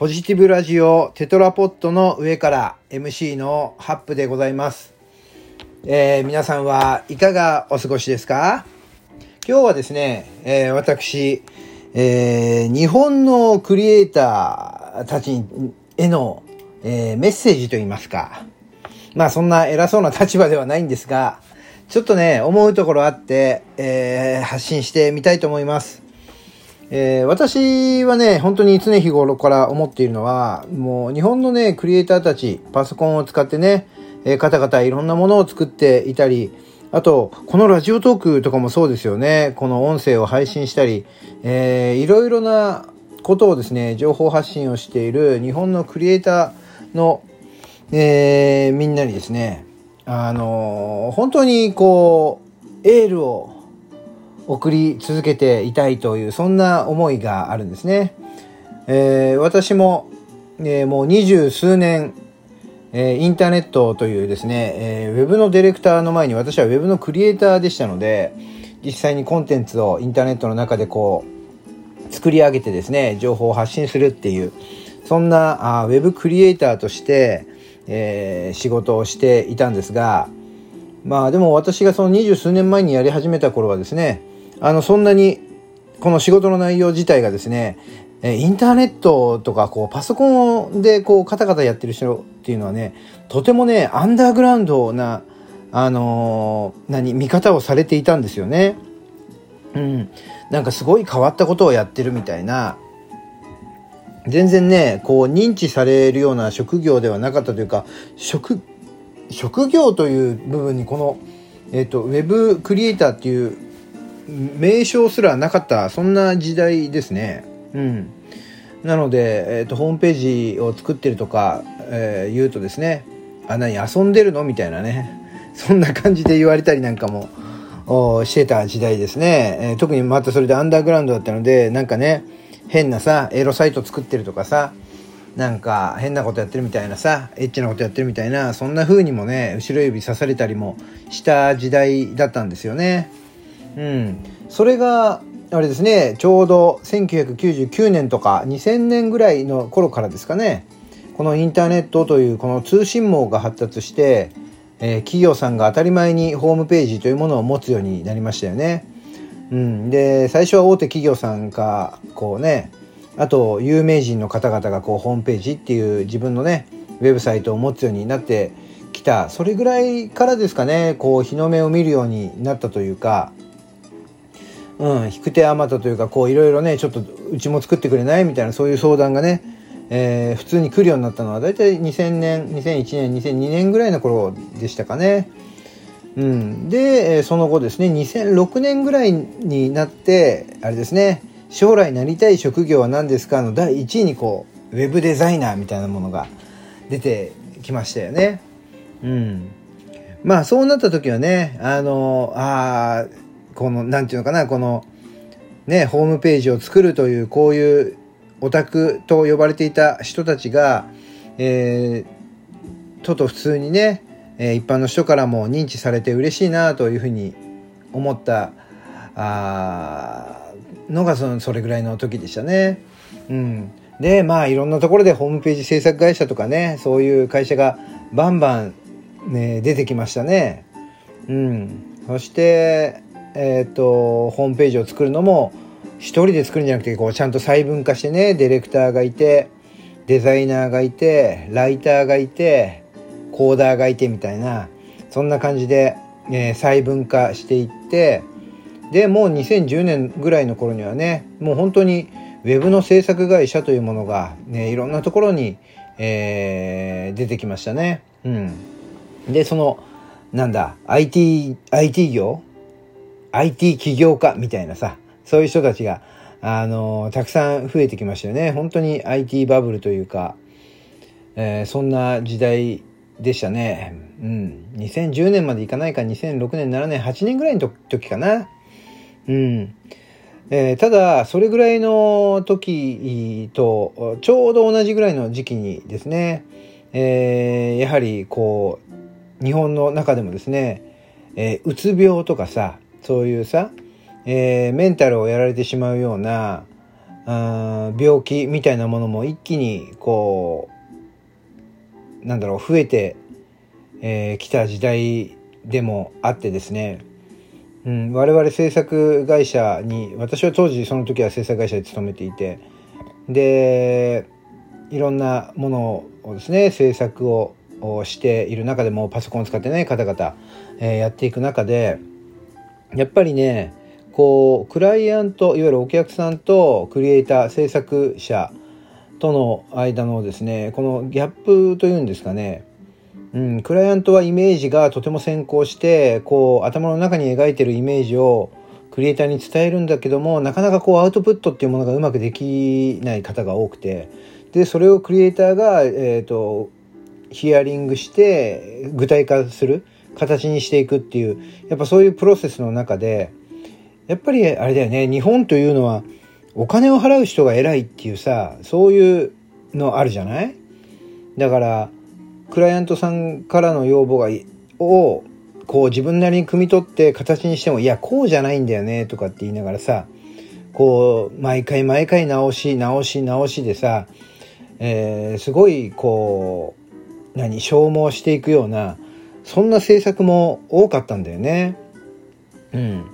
ポジティブラジオテトラポットの上から MC のハップでございます。えー皆さんはいかがお過ごしですか？今日はですね、えー私、えー日本のクリエイターたちへの、えーメッセージといいますか。まあそんな偉そうな立場ではないんですが、ちょっとね、思うところあって、えー発信してみたいと思います。えー私はね、本当に常日頃から思っているのは、もう日本のね、クリエイターたち、パソコンを使ってね、えー、方々いろんなものを作っていたり、あと、このラジオトークとかもそうですよね。この音声を配信したり、えーいろいろなことをですね、情報発信をしている日本のクリエイターの、えーみんなにですね、あのー本当にこう、エールを送り続けていたいというそんな思いがあるんですね。えー私も、えーもう二十数年、えーインターネットというですね、えーウェブのディレクターの前に私はウェブのクリエイターでしたので実際にコンテンツをインターネットの中でこう作り上げてですね情報を発信するっていうそんなあウェブクリエイターとして、えー仕事をしていたんですがまあでも私がその二十数年前にやり始めた頃はですねあのそんなにこの仕事の内容自体がですねえインターネットとかこうパソコンでこうカタカタやってる人っていうのはねとてもねアンダーグラウンドなあのー何見方をされていたんですよね。うん、なんかすごい変わったことをやってるみたいな全然ねこう認知されるような職業ではなかったというか職職業という部分にこの、えっとウェブクリエイターっていう名称すらなかったそんな時代ですね。うん、なので、えっとホームページを作ってるとか、えー言うとですね「あ何遊んでるの?」みたいなね そんな感じで言われたりなんかもおしてた時代ですね、えー特にまたそれでアンダーグラウンドだったのでなんかね変なさエロサイト作ってるとかさなんか変なことやってるみたいなさエッチなことやってるみたいなそんな風にもね後ろ指刺されたりもした時代だったんですよね。うん、それがあれですねちょうど1999年とか2000年ぐらいの頃からですかね。このインターネットというこの通信網が発達して、えー企業さんが当たり前にホームページというものを持つようになりましたよね。うん、で最初は大手企業さんかこうねあと有名人の方々がこうホームページっていう自分のねウェブサイトを持つようになってきた。それぐらいからですかねこう日の目を見るようになったというかうん、引く手あまたというかこういろいろねちょっとうちも作ってくれない？みたいなそういう相談がね、えー普通に来るようになったのは大体2000年2001年2002年ぐらいの頃でしたかね。うん、で、その後ですね2006年ぐらいになってあれですね将来なりたい職業は何ですかの第1位にこうウェブデザイナーみたいなものが出てきましたよね。うん、まあそうなった時はねあのあーこのなんていうのかなこのねホームページを作るというこういうオタクと呼ばれていた人たちが、えー、とと普通にね、えー一般の人からも認知されて嬉しいなというふうに思ったあのがそのそれぐらいの時でしたね。うん、でまあいろんなところでホームページ制作会社とかねそういう会社がバンバン、ね、出てきましたね。うん、そして、えー、とホームページを作るのも一人で作るんじゃなくてこうちゃんと細分化してねディレクターがいてデザイナーがいてライターがいてコーダーがいてみたいなそんな感じで、えー細分化していってでもう2010年ぐらいの頃にはねもう本当にウェブの制作会社というものが、ね、いろんなところに、えー出てきましたね。うん、でそのなんだ IT, IT 業 IT 起業家みたいなさそういう人たちが、あのたくさん増えてきましたよね。本当に IT バブルというか、えーそんな時代でしたね。うん。2010年までいかないか2006年7年8年ぐらいの時かな。うん。えーただそれぐらいの時とちょうど同じぐらいの時期にですね、えーやはりこう日本の中でもですね、えーうつ病とかさそういうさ、えーメンタルをやられてしまうようなあ病気みたいなものも一気にこうなんだろう増えてき、えー、た時代でもあってですね、うん、我々制作会社に私は当時その時は制作会社で勤めていてでいろんなものをですね制作をしている中でもパソコンを使ってなね方々、えー、やっていく中でやっぱりねこうクライアントいわゆるお客さんとクリエイター制作者との間のですねこのギャップというんですかね。うん、クライアントはイメージがとても先行してこう頭の中に描いてるイメージをクリエイターに伝えるんだけどもなかなかこうアウトプットっていうものがうまくできない方が多くて。でそれをクリエイターが、えーと、ヒアリングして具体化する。形にしていくっていうやっぱそういうプロセスの中でやっぱりあれだよね日本というのはお金を払う人が偉いっていうさそういうのあるじゃない？だからクライアントさんからの要望がをこう自分なりに汲み取って形にしてもいやこうじゃないんだよねとかって言いながらさこう毎回毎回直し直し直しでさ、えー、すごいこう何消耗していくようなそんな政策も多かったんだよね。うん、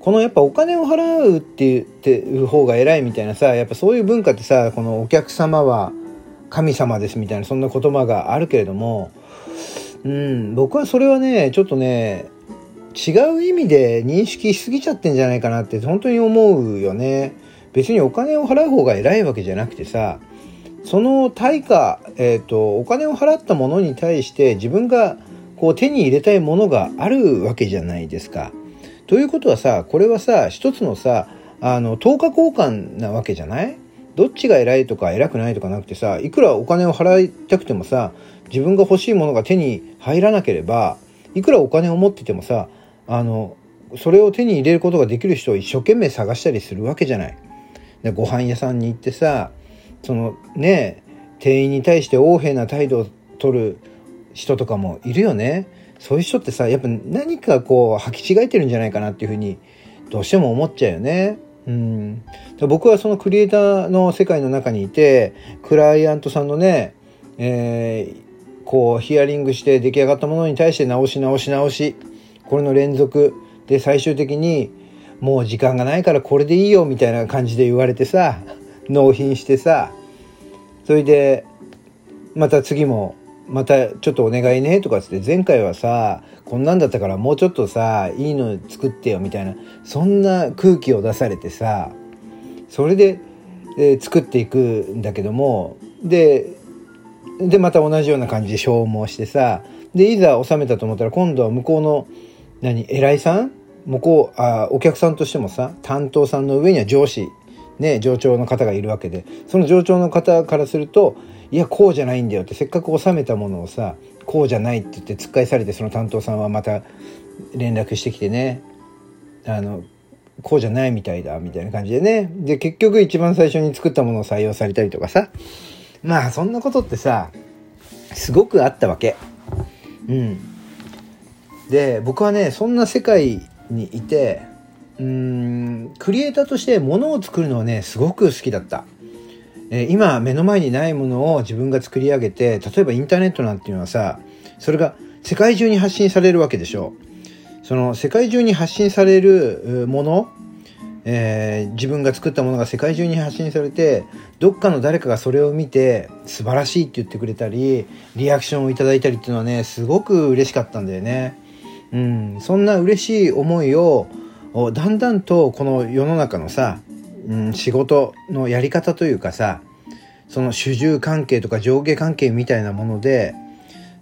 このやっぱお金を払うって言ってる方が偉いみたいなさやっぱそういう文化ってさこのお客様は神様ですみたいなそんな言葉があるけれども、うん、僕はそれはねちょっとね違う意味で認識しすぎちゃってんじゃないかなって本当に思うよね。別にお金を払う方が偉いわけじゃなくてさその対価、えーと、お金を払ったものに対して自分がこう手に入れたいものがあるわけじゃないですか。ということはさこれはさ一つのさあの等価交換なわけじゃない？どっちが偉いとか偉くないとかなくてさいくらお金を払いたくてもさ自分が欲しいものが手に入らなければいくらお金を持っててもさあのそれを手に入れることができる人を一生懸命探したりするわけじゃない？でご飯屋さんに行ってさそのね店員に対して横柄な態度を取る人とかもいるよね。そういう人ってさやっぱ何かこう履き違えてるんじゃないかなっていうふうにどうしても思っちゃうよね。うん、僕はそのクリエイターの世界の中にいてクライアントさんのね、えー、こうヒアリングして出来上がったものに対して直し直し直しこれの連続で最終的にもう時間がないからこれでいいよみたいな感じで言われてさ納品してさそれでまた次もまたちょっとお願いねとかつって前回はさこんなんだったからもうちょっとさいいの作ってよみたいなそんな空気を出されてさそれで、えー、作っていくんだけどもででまた同じような感じで消耗してさでいざ収めたと思ったら今度は向こうの何偉いさん？向こうあお客さんとしてもさ担当さんの上には上司ね上長の方がいるわけで。その上長の方からするといやこうじゃないんだよってせっかく収めたものをさこうじゃないって言って突っ返されてその担当さんはまた連絡してきてね。あのこうじゃないみたいだみたいな感じでね。で結局一番最初に作ったものを採用されたりとかさ。まあそんなことってさすごくあったわけ。うん。で僕はねそんな世界にいてうんクリエイターとしてものを作るのはねすごく好きだったえ今目の前にないものを自分が作り上げて例えばインターネットなんていうのはさそれが世界中に発信されるわけでしょその世界中に発信されるもの、えー、自分が作ったものが世界中に発信されてどっかの誰かがそれを見て素晴らしいって言ってくれたりリアクションをいただいたりっていうのはねすごく嬉しかったんだよね。うん、そんな嬉しい思いをだんだんとこの世の中のさうん、仕事のやり方というかさその主従関係とか上下関係みたいなもので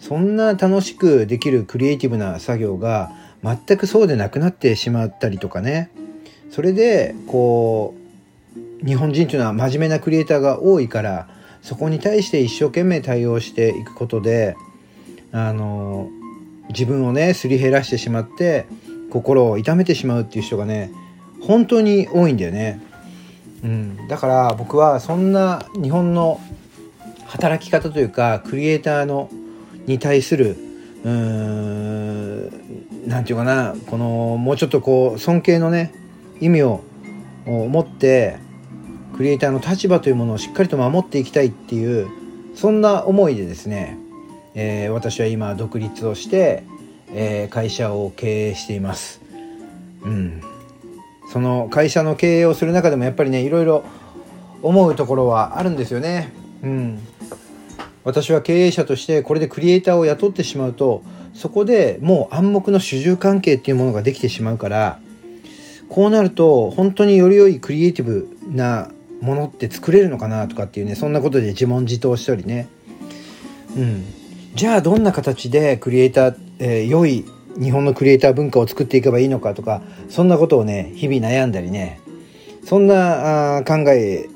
そんな楽しくできるクリエイティブな作業が全くそうでなくなってしまったりとかね。それでこう日本人というのは真面目なクリエイターが多いからそこに対して一生懸命対応していくことであの自分をねすり減らしてしまって心を痛めてしまうっていう人がね本当に多いんだよね。うん、だから僕はそんな日本の働き方というかクリエイターのに対するうーんなんていうかなこのもうちょっとこう尊敬のね意味を持ってクリエイターの立場というものをしっかりと守っていきたいっていうそんな思いでですね、えー、私は今独立をして、えー、会社を経営しています。うん、その会社の経営をする中でもやっぱりねいろいろ思うところはあるんですよね。うん、私は経営者としてこれでクリエイターを雇ってしまうとそこでもう暗黙の主従関係っていうものができてしまうからこうなると本当により良いクリエイティブなものって作れるのかなとかっていうねそんなことで自問自答したりねうんじゃあどんな形でクリエイター、えー、良い日本のクリエイター文化を作っていけばいいのかとかそんなことをね日々悩んだりねそんなあ考え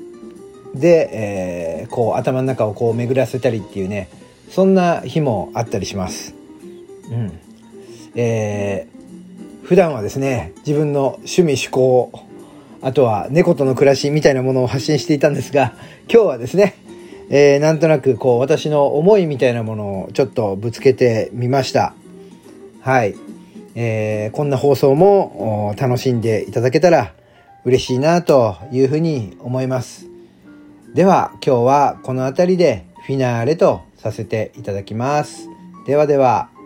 で、えー、こう頭の中をこう巡らせたりっていうねそんな日もあったりします。うんえー、普段はですね自分の趣味趣向あとは猫との暮らしみたいなものを発信していたんですが今日はですね、えー、なんとなくこう私の思いみたいなものをちょっとぶつけてみましたはい、えー、こんな放送も楽しんでいただけたら嬉しいなというふうに思います。では今日はこの辺りでフィナーレとさせていただきます。ではでは。